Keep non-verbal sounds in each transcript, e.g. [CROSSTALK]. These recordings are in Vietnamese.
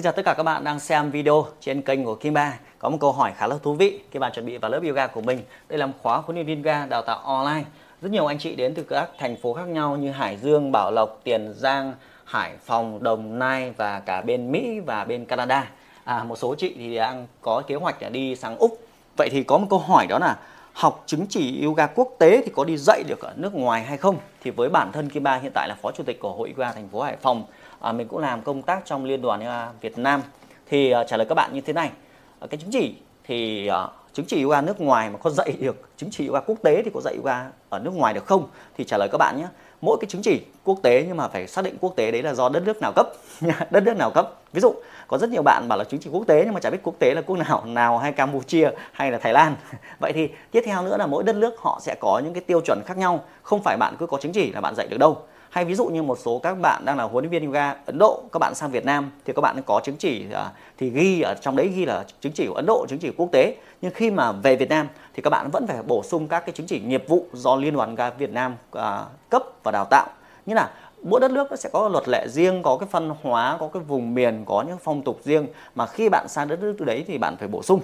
Xin chào tất cả các bạn đang xem video trên kênh của Kim Ba. Có một câu hỏi khá là thú vị khi bạn chuẩn bị vào lớp yoga của mình. Đây là một khóa huấn luyện viên yoga đào tạo online. Rất nhiều anh chị đến từ các thành phố khác nhau như Hải Dương, Bảo Lộc, Tiền Giang, Hải Phòng, Đồng Nai và cả bên Mỹ và bên Canada. À, một số chị thì đang có kế hoạch là đi sang Úc. Vậy thì có một câu hỏi đó là học chứng chỉ yoga quốc tế thì có đi dạy được ở nước ngoài hay không? Thì với bản thân Kim Ba hiện tại là phó chủ tịch của Hội Yoga thành phố Hải Phòng, à, mình cũng làm công tác trong liên đoàn yoga Việt Nam. Thì à, trả lời các bạn như thế này, à, cái chứng chỉ thì à, chứng chỉ yoga nước ngoài mà có dạy được chứng chỉ yoga quốc tế thì có dạy yoga ở nước ngoài được không? Thì trả lời các bạn nhé, mỗi cái chứng chỉ quốc tế nhưng mà phải xác định quốc tế đấy là do đất nước nào cấp, [LAUGHS] đất nước nào cấp. Ví dụ có rất nhiều bạn bảo là chứng chỉ quốc tế nhưng mà chả biết quốc tế là quốc nào [LAUGHS] nào hay Campuchia hay là Thái Lan [LAUGHS] vậy thì tiếp theo nữa là mỗi đất nước họ sẽ có những cái tiêu chuẩn khác nhau không phải bạn cứ có chứng chỉ là bạn dạy được đâu hay ví dụ như một số các bạn đang là huấn luyện viên yoga Ấn Độ các bạn sang Việt Nam thì các bạn có chứng chỉ à, thì ghi ở trong đấy ghi là chứng chỉ của Ấn Độ chứng chỉ quốc tế. Nhưng khi mà về Việt Nam thì các bạn vẫn phải bổ sung các cái chứng chỉ nghiệp vụ do Liên đoàn yoga Việt Nam à, cấp và đào tạo. Như là mỗi đất nước nó sẽ có luật lệ riêng có cái phân hóa có cái vùng miền có những phong tục riêng. Mà khi bạn sang đất nước từ đấy thì bạn phải bổ sung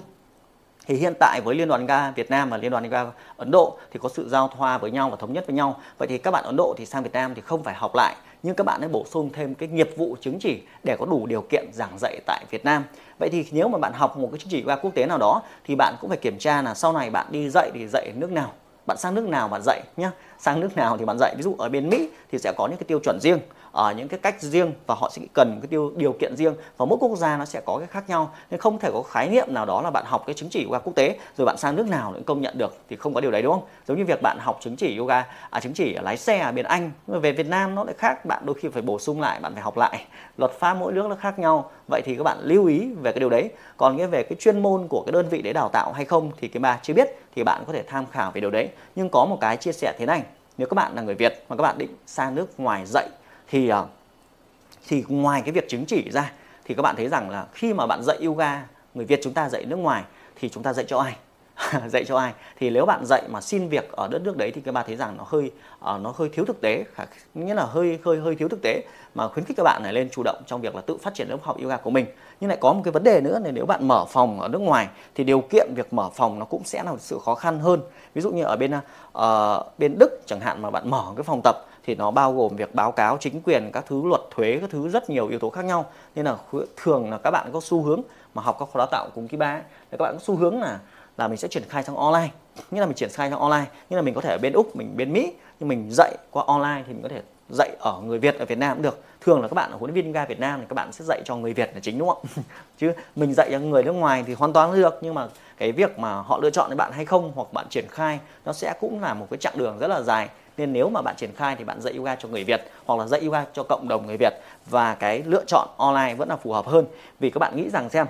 thì hiện tại với liên đoàn ga Việt Nam và liên đoàn ga Ấn Độ thì có sự giao thoa với nhau và thống nhất với nhau. Vậy thì các bạn Ấn Độ thì sang Việt Nam thì không phải học lại, nhưng các bạn hãy bổ sung thêm cái nghiệp vụ chứng chỉ để có đủ điều kiện giảng dạy tại Việt Nam. Vậy thì nếu mà bạn học một cái chứng chỉ ga quốc tế nào đó thì bạn cũng phải kiểm tra là sau này bạn đi dạy thì dạy nước nào bạn sang nước nào bạn dạy nhá. Sang nước nào thì bạn dạy. Ví dụ ở bên Mỹ thì sẽ có những cái tiêu chuẩn riêng ở những cái cách riêng và họ sẽ cần cái tiêu, điều kiện riêng. Và mỗi quốc gia nó sẽ có cái khác nhau. Nên không thể có khái niệm nào đó là bạn học cái chứng chỉ yoga quốc tế rồi bạn sang nước nào cũng công nhận được thì không có điều đấy, đúng không? Giống như việc bạn học chứng chỉ yoga à chứng chỉ lái xe ở bên Anh. Về Việt Nam nó lại khác. Bạn đôi khi phải bổ sung lại, bạn phải học lại. Luật pháp mỗi nước nó khác nhau vậy thì các bạn lưu ý về cái điều đấy. Còn cái về cái chuyên môn của cái đơn vị để đào tạo hay không thì cái bà chưa biết thì bạn có thể tham khảo về điều đấy. Nhưng có một cái chia sẻ thế này, nếu các bạn là người Việt mà các bạn định sang nước ngoài dạy thì ờ, thì ngoài cái việc chứng chỉ ra thì các bạn thấy rằng là khi mà bạn dạy yoga, người Việt chúng ta dạy nước ngoài thì chúng ta dạy cho ai? [LAUGHS] dạy cho ai. Thì nếu bạn dạy mà xin việc ở đất nước đấy thì các bạn thấy rằng nó hơi uh, nó hơi thiếu thực tế nghĩa là hơi hơi hơi thiếu thực tế mà khuyến khích các bạn này lên chủ động trong việc là tự phát triển lớp học yoga của mình. Nhưng lại có một cái vấn đề nữa là nếu bạn mở phòng ở nước ngoài thì điều kiện việc mở phòng nó cũng sẽ là sự khó khăn hơn. Ví dụ như ở bên uh, bên Đức chẳng hạn mà bạn mở cái phòng tập thì nó bao gồm việc báo cáo chính quyền các thứ luật thuế các thứ rất nhiều yếu tố khác nhau. Nên là thường là các bạn có xu hướng mà học các khóa đào tạo cùng Kiba thì các bạn có xu hướng là là mình sẽ triển khai sang online. Như là mình triển khai sang online. Như là mình có thể ở bên úc, mình bên mỹ, nhưng mình dạy qua online thì mình có thể dạy ở người việt ở việt nam cũng được. Thường là các bạn ở huấn luyện viên yoga việt nam thì các bạn sẽ dạy cho người việt là chính, đúng không? [LAUGHS] Chứ mình dạy cho người nước ngoài thì hoàn toàn được, nhưng mà cái việc mà họ lựa chọn cho bạn hay không hoặc bạn triển khai, nó sẽ cũng là một cái chặng đường rất là dài. Nên nếu mà bạn triển khai thì bạn dạy yoga cho người Việt hoặc là dạy yoga cho cộng đồng người Việt và cái lựa chọn online vẫn là phù hợp hơn. Vì các bạn nghĩ rằng xem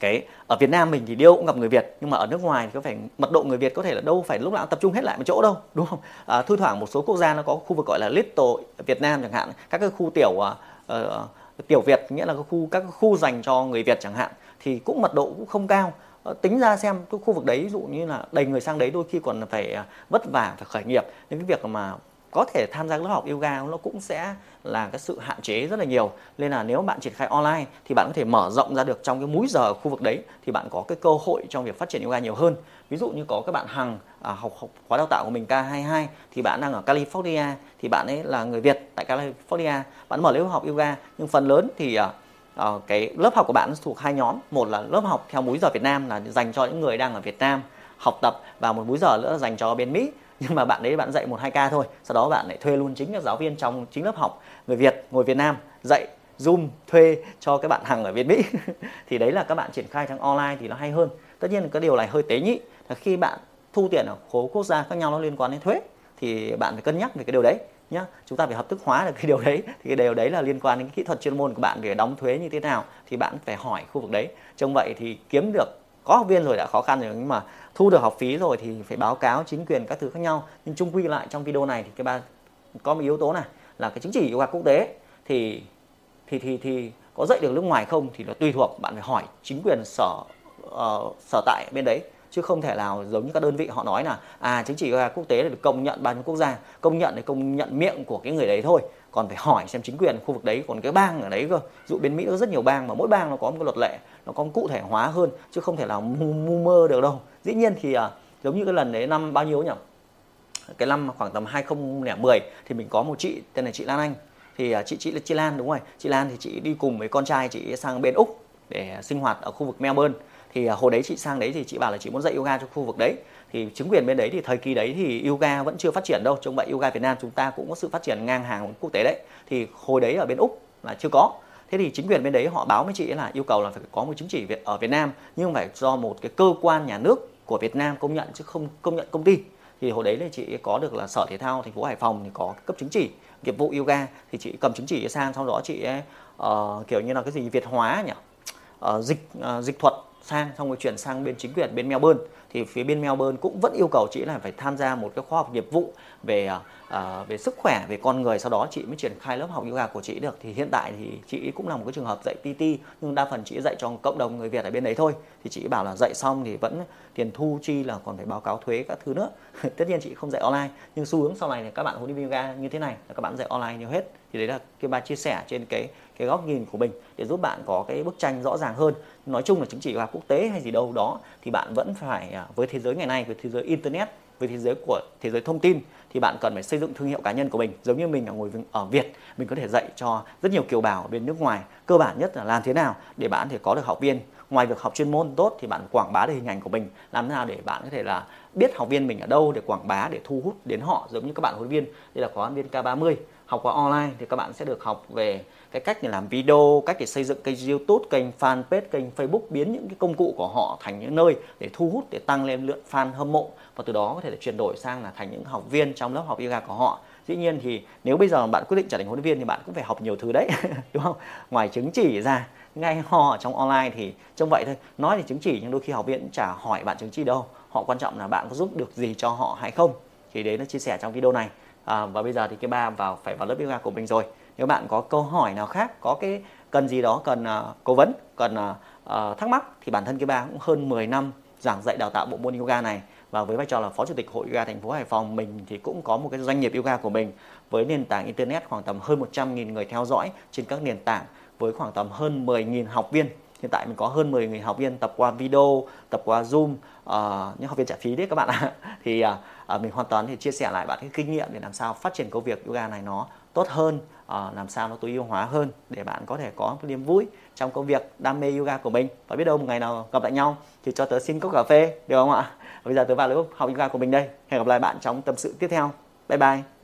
cái ở Việt Nam mình thì đâu cũng gặp người Việt nhưng mà ở nước ngoài thì có phải mật độ người Việt có thể là đâu phải lúc nào tập trung hết lại một chỗ đâu đúng không? À, thu thoảng một số quốc gia nó có khu vực gọi là little Việt Nam chẳng hạn các cái khu tiểu uh, tiểu Việt nghĩa là các khu các khu dành cho người Việt chẳng hạn thì cũng mật độ cũng không cao. Ờ, tính ra xem cái khu vực đấy ví dụ như là đầy người sang đấy đôi khi còn phải à, vất vả phải khởi nghiệp. Nên cái việc mà có thể tham gia lớp học yoga nó cũng sẽ là cái sự hạn chế rất là nhiều. Nên là nếu bạn triển khai online thì bạn có thể mở rộng ra được trong cái múi giờ khu vực đấy thì bạn có cái cơ hội trong việc phát triển yoga nhiều hơn. Ví dụ như có các bạn hằng à, học, học khóa đào tạo của mình K22 thì bạn đang ở California thì bạn ấy là người Việt tại California. Bạn mở lớp học yoga nhưng phần lớn thì à, à, cái lớp học của bạn thuộc hai nhóm. Một là lớp học theo múi giờ Việt Nam là dành cho những người đang ở Việt Nam học tập và một múi giờ nữa là dành cho bên Mỹ nhưng mà bạn đấy bạn dạy một hai ca thôi, sau đó bạn lại thuê luôn chính các giáo viên trong chính lớp học người Việt, ngồi Việt Nam dạy, Zoom, thuê cho các bạn hàng ở bên Mỹ. [LAUGHS] Thì đấy là các bạn triển khai sang online thì nó hay hơn. Tất nhiên là cái điều này hơi tế nhị là khi bạn thu tiền ở khối quốc gia khác nhau nó liên quan đến thuế thì bạn phải cân nhắc về cái điều đấy nhá. Chúng ta phải hợp thức hóa được cái điều đấy. Thì cái điều đấy là liên quan đến cái kỹ thuật chuyên môn của bạn để đóng thuế như thế nào thì bạn phải hỏi khu vực đấy. Trong vậy thì kiếm được có học viên rồi đã khó khăn rồi nhưng mà thu được học phí rồi thì phải báo cáo chính quyền các thứ khác nhau. Nhưng chung quy lại trong video này thì cái ba có một yếu tố này là cái chứng chỉ yoga quốc tế thì thì thì thì có dạy được nước ngoài không thì nó tùy thuộc bạn phải hỏi chính quyền sở uh, sở tại bên đấy chứ không thể nào giống như các đơn vị họ nói là à chứng chỉ quốc tế được công nhận bao nhiêu quốc gia. Công nhận thì công nhận miệng của cái người đấy thôi. Còn phải hỏi xem chính quyền khu vực đấy còn cái bang ở đấy cơ. Dụ bên mỹ có rất nhiều bang mà mỗi bang nó có một cái luật lệ nó có cụ thể hóa hơn chứ không thể nào mù, mù mơ được đâu. Dĩ nhiên thì à, giống như cái lần đấy năm bao nhiêu nhỉ? Cái năm khoảng tầm 2010 thì mình có một chị tên là chị Lan Anh. Thì à, chị chị là chị Lan đúng rồi. Chị Lan thì chị đi cùng với con trai chị sang bên úc để sinh hoạt ở khu vực Melbourne thì à, hồi đấy chị sang đấy thì chị bảo là chị muốn dạy yoga cho khu vực đấy. Thì chính quyền bên đấy thì thời kỳ đấy thì yoga vẫn chưa phát triển đâu. Trong vậy yoga Việt Nam chúng ta cũng có sự phát triển ngang hàng quốc tế đấy. Thì hồi đấy ở bên úc là chưa có. Thế thì chính quyền bên đấy họ báo với chị là yêu cầu là phải có một chứng chỉ Việt ở Việt Nam nhưng phải do một cái cơ quan nhà nước của Việt Nam công nhận chứ không công nhận công ty. Thì hồi đấy là chị có được là sở thể thao thành phố Hải Phòng thì có cấp chứng chỉ nghiệp vụ yoga. Thì chị cầm chứng chỉ sang sau đó chị uh, kiểu như là cái gì Việt hóa nhỉ? Uh, dịch uh, dịch thuật sang, xong rồi chuyển sang bên chính quyền, bên Melbourne. Thì phía bên Melbourne cũng vẫn yêu cầu chị là phải tham gia một cái khóa học nghiệp vụ về à, À, về sức khỏe, về con người, sau đó chị mới triển khai lớp học yoga của chị được. Thì hiện tại thì chị cũng là một cái trường hợp dạy PT nhưng đa phần chị dạy cho cộng đồng người Việt ở bên đấy thôi. Thì chị bảo là dạy xong thì vẫn tiền thu chi là còn phải báo cáo thuế các thứ nữa. [LAUGHS] Tất nhiên chị không dạy online, nhưng xu hướng sau này thì các bạn huấn luyện yoga như thế này là các bạn dạy online nhiều hết. Thì đấy là cái bài chia sẻ trên cái cái góc nhìn của mình để giúp bạn có cái bức tranh rõ ràng hơn. Nói chung là chứng chỉ là quốc tế hay gì đâu đó thì bạn vẫn phải à, với thế giới ngày nay, với thế giới internet với thế giới của thế giới thông tin, thì bạn cần phải xây dựng thương hiệu cá nhân của mình, giống như mình ở ngồi ở Việt, mình có thể dạy cho rất nhiều kiều bào ở bên nước ngoài cơ bản nhất là làm thế nào để bạn thể có được học viên. Ngoài việc học chuyên môn tốt thì bạn quảng bá được hình ảnh của mình, làm thế nào để bạn có thể là biết học viên mình ở đâu, để quảng bá, để thu hút đến họ, giống như các bạn huấn luyện viên. Đây là khóa viên K30 học qua online thì các bạn sẽ được học về cái cách để làm video, cách để xây dựng kênh youtube, kênh fanpage, kênh facebook, biến những cái công cụ của họ thành những nơi để thu hút, để tăng lên lượng fan hâm mộ. Và từ đó có thể là chuyển đổi sang là thành những học viên trong lớp học yoga của họ. Dĩ nhiên thì nếu bây giờ bạn quyết định trở thành huấn luyện viên thì bạn cũng phải học nhiều thứ đấy, [LAUGHS] đúng không? Ngoài chứng chỉ ra, ngay họ ở trong online thì trông vậy thôi. Nói thì chứng chỉ nhưng đôi khi học viên chả hỏi bạn chứng chỉ đâu. Họ quan trọng là bạn có giúp được gì cho họ hay không. Thì đấy là chia sẻ trong video này à, và bây giờ thì cái ba vào phải vào lớp yoga của mình rồi. Nếu bạn có câu hỏi nào khác có cái cần gì đó cần uh, cố vấn cần uh, thắc mắc thì bản thân cái ba cũng hơn 10 năm giảng dạy đào tạo bộ môn yoga này. Và với vai trò là phó chủ tịch hội yoga thành phố Hải Phòng mình thì cũng có một cái doanh nghiệp yoga của mình. Với nền tảng internet khoảng tầm hơn 100.000 người theo dõi trên các nền tảng với khoảng tầm hơn 10.000 học viên hiện tại mình có hơn 10 người học viên tập qua video tập qua zoom uh, những học viên trả phí đấy các bạn ạ. [LAUGHS] Thì uh, mình hoàn toàn thì chia sẻ lại bạn cái kinh nghiệm để làm sao phát triển công việc yoga này nó tốt hơn uh, làm sao nó tối ưu hóa hơn để bạn có thể có một niềm vui trong công việc đam mê yoga của mình. Và biết đâu một ngày nào gặp lại nhau thì cho tớ xin cốc cà phê được không ạ? Bây giờ tớ vào lớp học yoga của mình đây. Hẹn gặp lại bạn trong tâm sự tiếp theo. Bye bye.